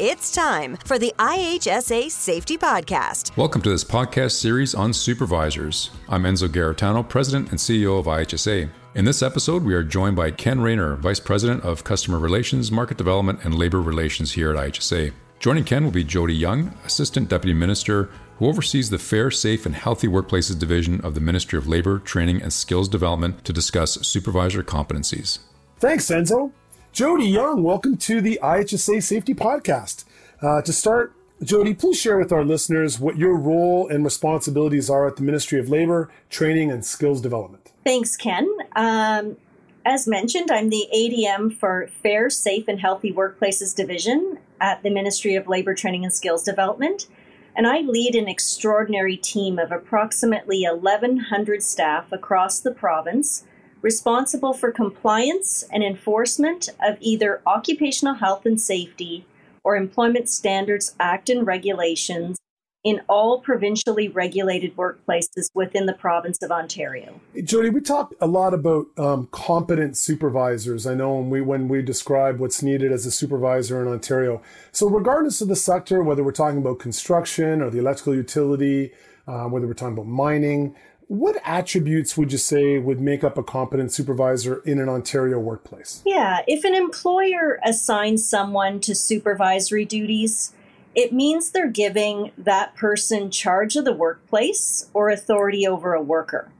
It's time for the IHSA Safety Podcast. Welcome to this podcast series on supervisors. I'm Enzo Garritano, President and CEO of IHSA. In this episode, we are joined by Ken Rayner, Vice President of Customer Relations, Market Development, and Labor Relations here at IHSA. Joining Ken will be Jody Young, Assistant Deputy Minister, who oversees the Fair, Safe, and Healthy Workplaces Division of the Ministry of Labor, Training, and Skills Development to discuss supervisor competencies. Thanks, Enzo. Jody Young, welcome to the IHSA Safety Podcast. Uh, to start, Jody, please share with our listeners what your role and responsibilities are at the Ministry of Labor, Training, and Skills Development. Thanks, Ken. Um, as mentioned, I'm the ADM for Fair, Safe, and Healthy Workplaces Division at the Ministry of Labor, Training, and Skills Development. And I lead an extraordinary team of approximately 1,100 staff across the province responsible for compliance and enforcement of either Occupational Health and Safety or Employment Standards Act and regulations in all provincially regulated workplaces within the province of Ontario. Jody, we talk a lot about um, competent supervisors. I know when we when we describe what's needed as a supervisor in Ontario. So, regardless of the sector, whether we're talking about construction or the electrical utility, uh, whether we're talking about mining, what attributes would you say would make up a competent supervisor in an Ontario workplace? Yeah, if an employer assigns someone to supervisory duties, it means they're giving that person charge of the workplace or authority over a worker.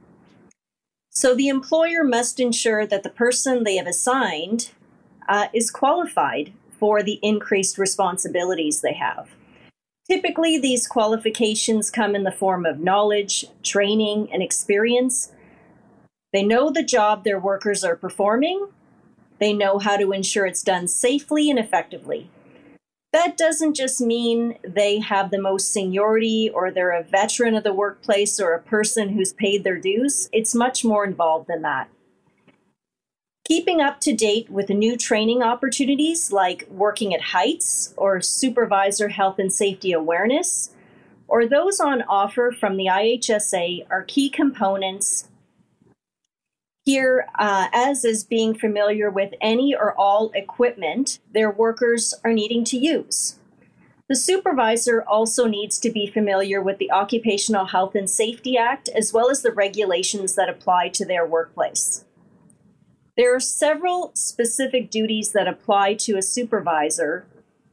So the employer must ensure that the person they have assigned uh, is qualified for the increased responsibilities they have. Typically, these qualifications come in the form of knowledge, training, and experience. They know the job their workers are performing. They know how to ensure it's done safely and effectively. That doesn't just mean they have the most seniority or they're a veteran of the workplace or a person who's paid their dues. It's much more involved than that keeping up to date with new training opportunities like working at heights or supervisor health and safety awareness, or those on offer from the IHSA are key components here, uh, as is being familiar with any or all equipment their workers are needing to use. The supervisor also needs to be familiar with the Occupational Health and Safety Act as well as the regulations that apply to their workplace. There are several specific duties that apply to a supervisor,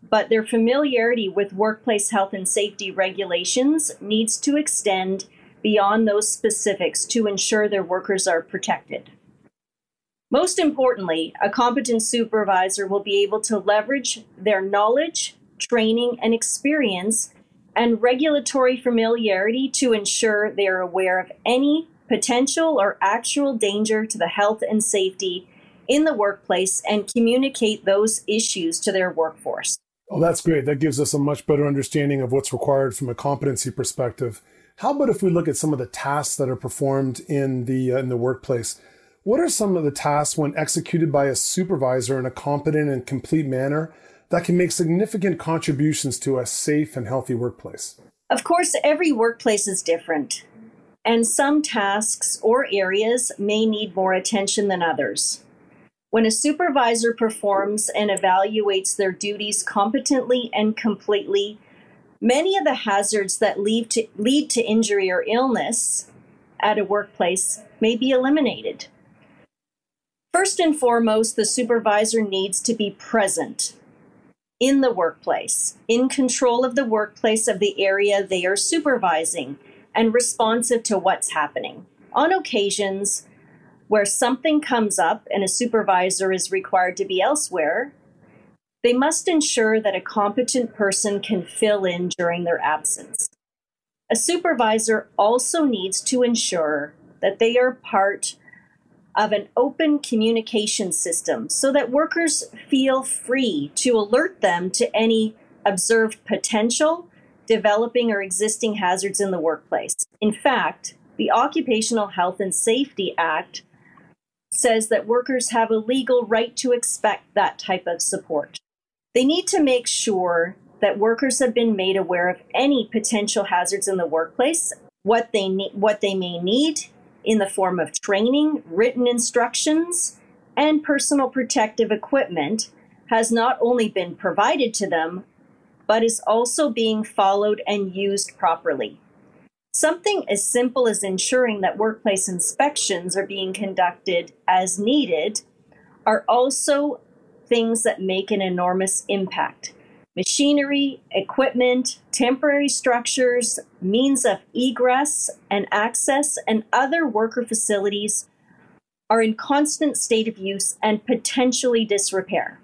but their familiarity with workplace health and safety regulations needs to extend beyond those specifics to ensure their workers are protected. Most importantly, a competent supervisor will be able to leverage their knowledge, training, and experience and regulatory familiarity to ensure they are aware of any potential or actual danger to the health and safety in the workplace and communicate those issues to their workforce. Oh, that's great. That gives us a much better understanding of what's required from a competency perspective. How about if we look at some of the tasks that are performed in the uh, in the workplace? What are some of the tasks when executed by a supervisor in a competent and complete manner that can make significant contributions to a safe and healthy workplace? Of course, every workplace is different and some tasks or areas may need more attention than others. When a supervisor performs and evaluates their duties competently and completely, many of the hazards that lead to, lead to injury or illness at a workplace may be eliminated. First and foremost, the supervisor needs to be present in the workplace, in control of the workplace of the area they are supervising, and responsive to what's happening. On occasions where something comes up and a supervisor is required to be elsewhere, they must ensure that a competent person can fill in during their absence. A supervisor also needs to ensure that they are part of an open communication system so that workers feel free to alert them to any observed potential developing or existing hazards in the workplace. In fact, the Occupational Health and Safety Act says that workers have a legal right to expect that type of support. They need to make sure that workers have been made aware of any potential hazards in the workplace, what they need, what they may need in the form of training, written instructions, and personal protective equipment has not only been provided to them, but is also being followed and used properly. Something as simple as ensuring that workplace inspections are being conducted as needed are also things that make an enormous impact. Machinery, equipment, temporary structures, means of egress and access, and other worker facilities are in constant state of use and potentially disrepair.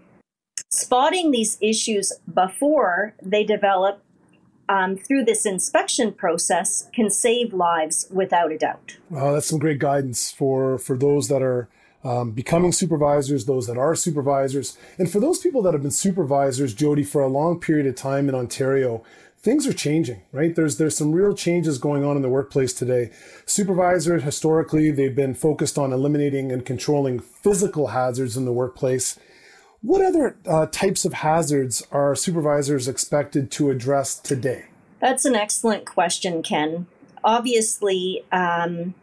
Spotting these issues before they develop um, through this inspection process can save lives without a doubt. Well, that's some great guidance for for those that are um, becoming supervisors, those that are supervisors, and for those people that have been supervisors, Jody, for a long period of time in Ontario. Things are changing, right? There's there's some real changes going on in the workplace today. Supervisors historically they've been focused on eliminating and controlling physical hazards in the workplace. What other uh, types of hazards are supervisors expected to address today? That's an excellent question, Ken. Obviously, um,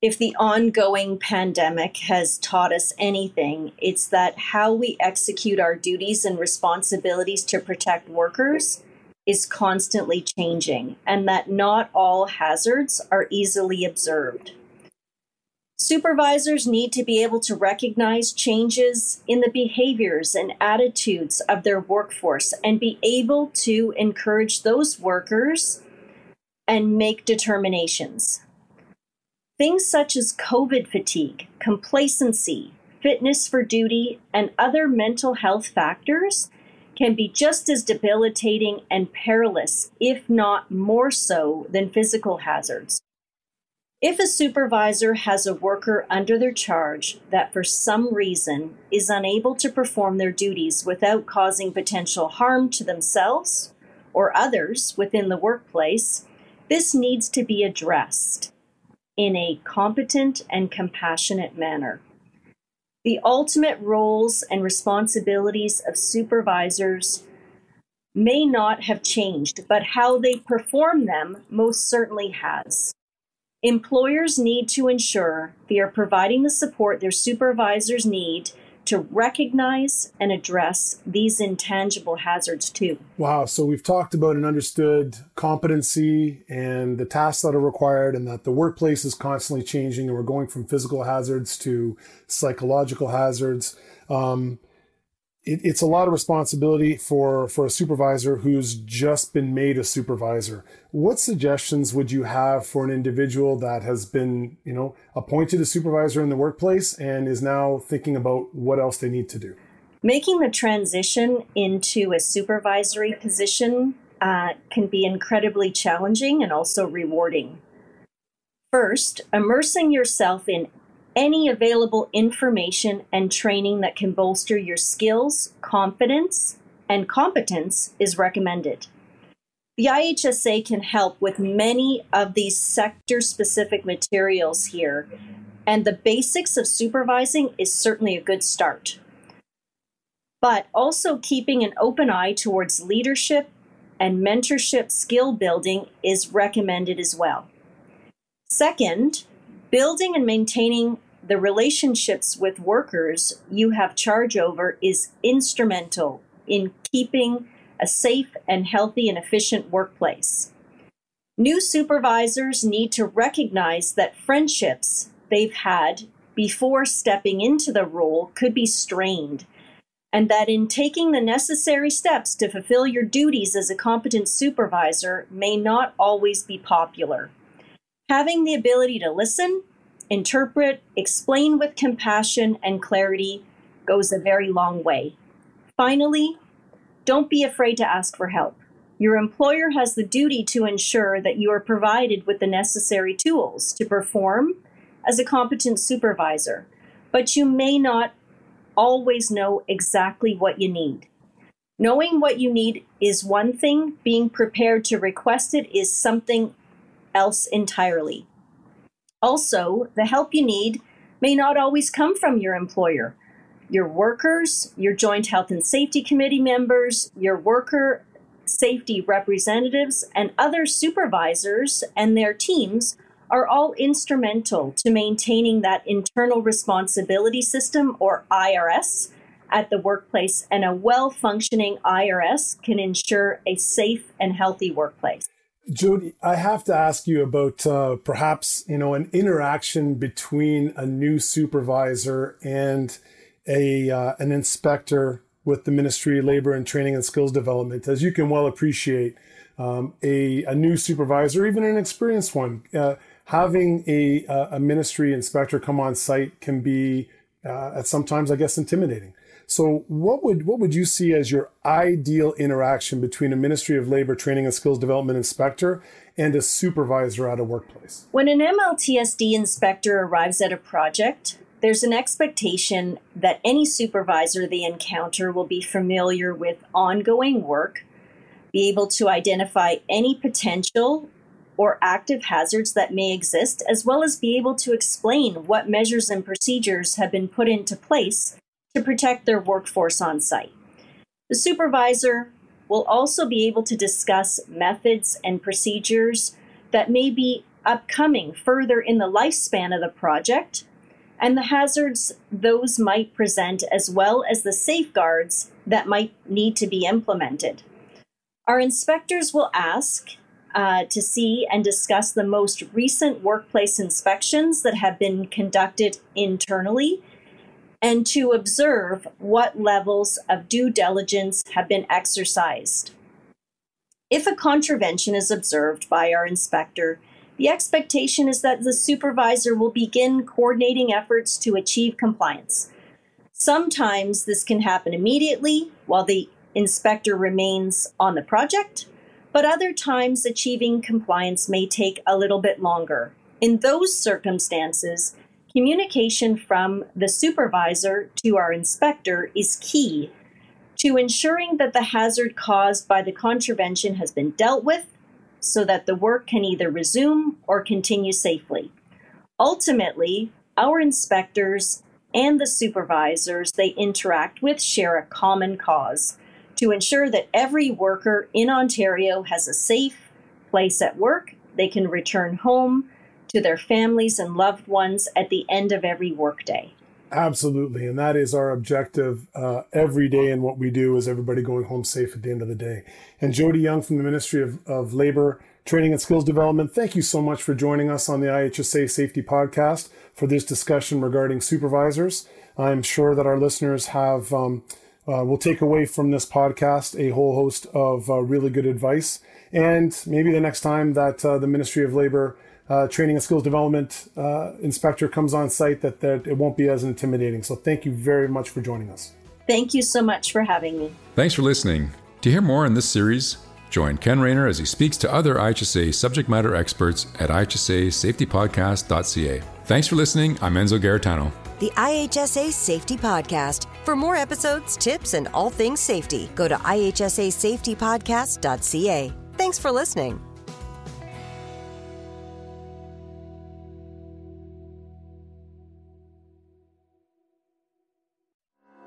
if the ongoing pandemic has taught us anything, it's that how we execute our duties and responsibilities to protect workers is constantly changing, and that not all hazards are easily observed. Supervisors need to be able to recognize changes in the behaviors and attitudes of their workforce and be able to encourage those workers and make determinations. Things such as COVID fatigue, complacency, fitness for duty, and other mental health factors can be just as debilitating and perilous, if not more so, than physical hazards. If a supervisor has a worker under their charge that for some reason is unable to perform their duties without causing potential harm to themselves or others within the workplace, this needs to be addressed in a competent and compassionate manner. The ultimate roles and responsibilities of supervisors may not have changed, but how they perform them most certainly has. Employers need to ensure they are providing the support their supervisors need to recognize and address these intangible hazards too. Wow. So we've talked about and understood competency and the tasks that are required, and that the workplace is constantly changing, and we're going from physical hazards to psychological hazards. Um, it, it's a lot of responsibility for for a supervisor who's just been made a supervisor. What suggestions would you have for an individual that has been, you know, appointed a supervisor in the workplace and is now thinking about what else they need to do? Making the transition into a supervisory position uh, can be incredibly challenging and also rewarding. First, immersing yourself in any available information and training that can bolster your skills, confidence, and competence is recommended. The IHSA can help with many of these sector specific materials here, and the basics of supervising is certainly a good start. But also keeping an open eye towards leadership and mentorship skill building is recommended as well. Second, building and maintaining the relationships with workers you have charge over is instrumental in keeping a safe and healthy and efficient workplace. New supervisors need to recognize that friendships they've had before stepping into the role could be strained, and that in taking the necessary steps to fulfill your duties as a competent supervisor may not always be popular. Having the ability to listen interpret, explain with compassion and clarity goes a very long way. Finally, don't be afraid to ask for help. Your employer has the duty to ensure that you are provided with the necessary tools to perform as a competent supervisor, but you may not always know exactly what you need. Knowing what you need is one thing, being prepared to request it is something else entirely. Also, the help you need may not always come from your employer. Your workers, your Joint Health and Safety Committee members, your worker safety representatives, and other supervisors and their teams are all instrumental to maintaining that internal responsibility system, or IRS, at the workplace, and a well functioning IRS can ensure a safe and healthy workplace. Jody, I have to ask you about uh, perhaps you know an interaction between a new supervisor and a uh, an inspector with the Ministry of Labor and Training and Skills Development. As you can well appreciate, um, a, a new supervisor, even an experienced one, uh, having a, a ministry inspector come on site can be uh, at sometimes, I guess, intimidating. So, what would what would you see as your ideal interaction between a Ministry of Labor Training and Skills Development inspector and a supervisor at a workplace? When an MLTSD inspector arrives at a project, there's an expectation that any supervisor they encounter will be familiar with ongoing work, be able to identify any potential or active hazards that may exist, as well as be able to explain what measures and procedures have been put into place to protect their workforce on site. The supervisor will also be able to discuss methods and procedures that may be upcoming further in the lifespan of the project and the hazards those might present, as well as the safeguards that might need to be implemented. Our inspectors will ask uh, to see and discuss the most recent workplace inspections that have been conducted internally and to observe what levels of due diligence have been exercised. If a contravention is observed by our inspector, the expectation is that the supervisor will begin coordinating efforts to achieve compliance. Sometimes this can happen immediately while the inspector remains on the project, but other times achieving compliance may take a little bit longer. In those circumstances, communication from the supervisor to our inspector is key to ensuring that the hazard caused by the contravention has been dealt with so that the work can either resume or continue safely. Ultimately, our inspectors and the supervisors they interact with share a common cause to ensure that every worker in Ontario has a safe place at work, they can return home, to their families and loved ones at the end of every workday. Absolutely. And that is our objective uh, every day in what we do is everybody going home safe at the end of the day. And Jody Young from the Ministry of, of Labor, Training and Skills Development, thank you so much for joining us on the IHSA Safety Podcast for this discussion regarding supervisors. I'm sure that our listeners have um, uh, will take away from this podcast a whole host of uh, really good advice. And maybe the next time that uh, the Ministry of Labor uh, training and skills development uh, inspector comes on site that, that it won't be as intimidating. So thank you very much for joining us. Thank you so much for having me. Thanks for listening. To hear more in this series, join Ken Rayner as he speaks to other IHSA subject matter experts at ihsasafetypodcast.ca. Thanks for listening. I'm Enzo Garritano. The IHSA Safety Podcast. For more episodes, tips, and all things safety, go to ihsasafetypodcast.ca. Thanks for listening.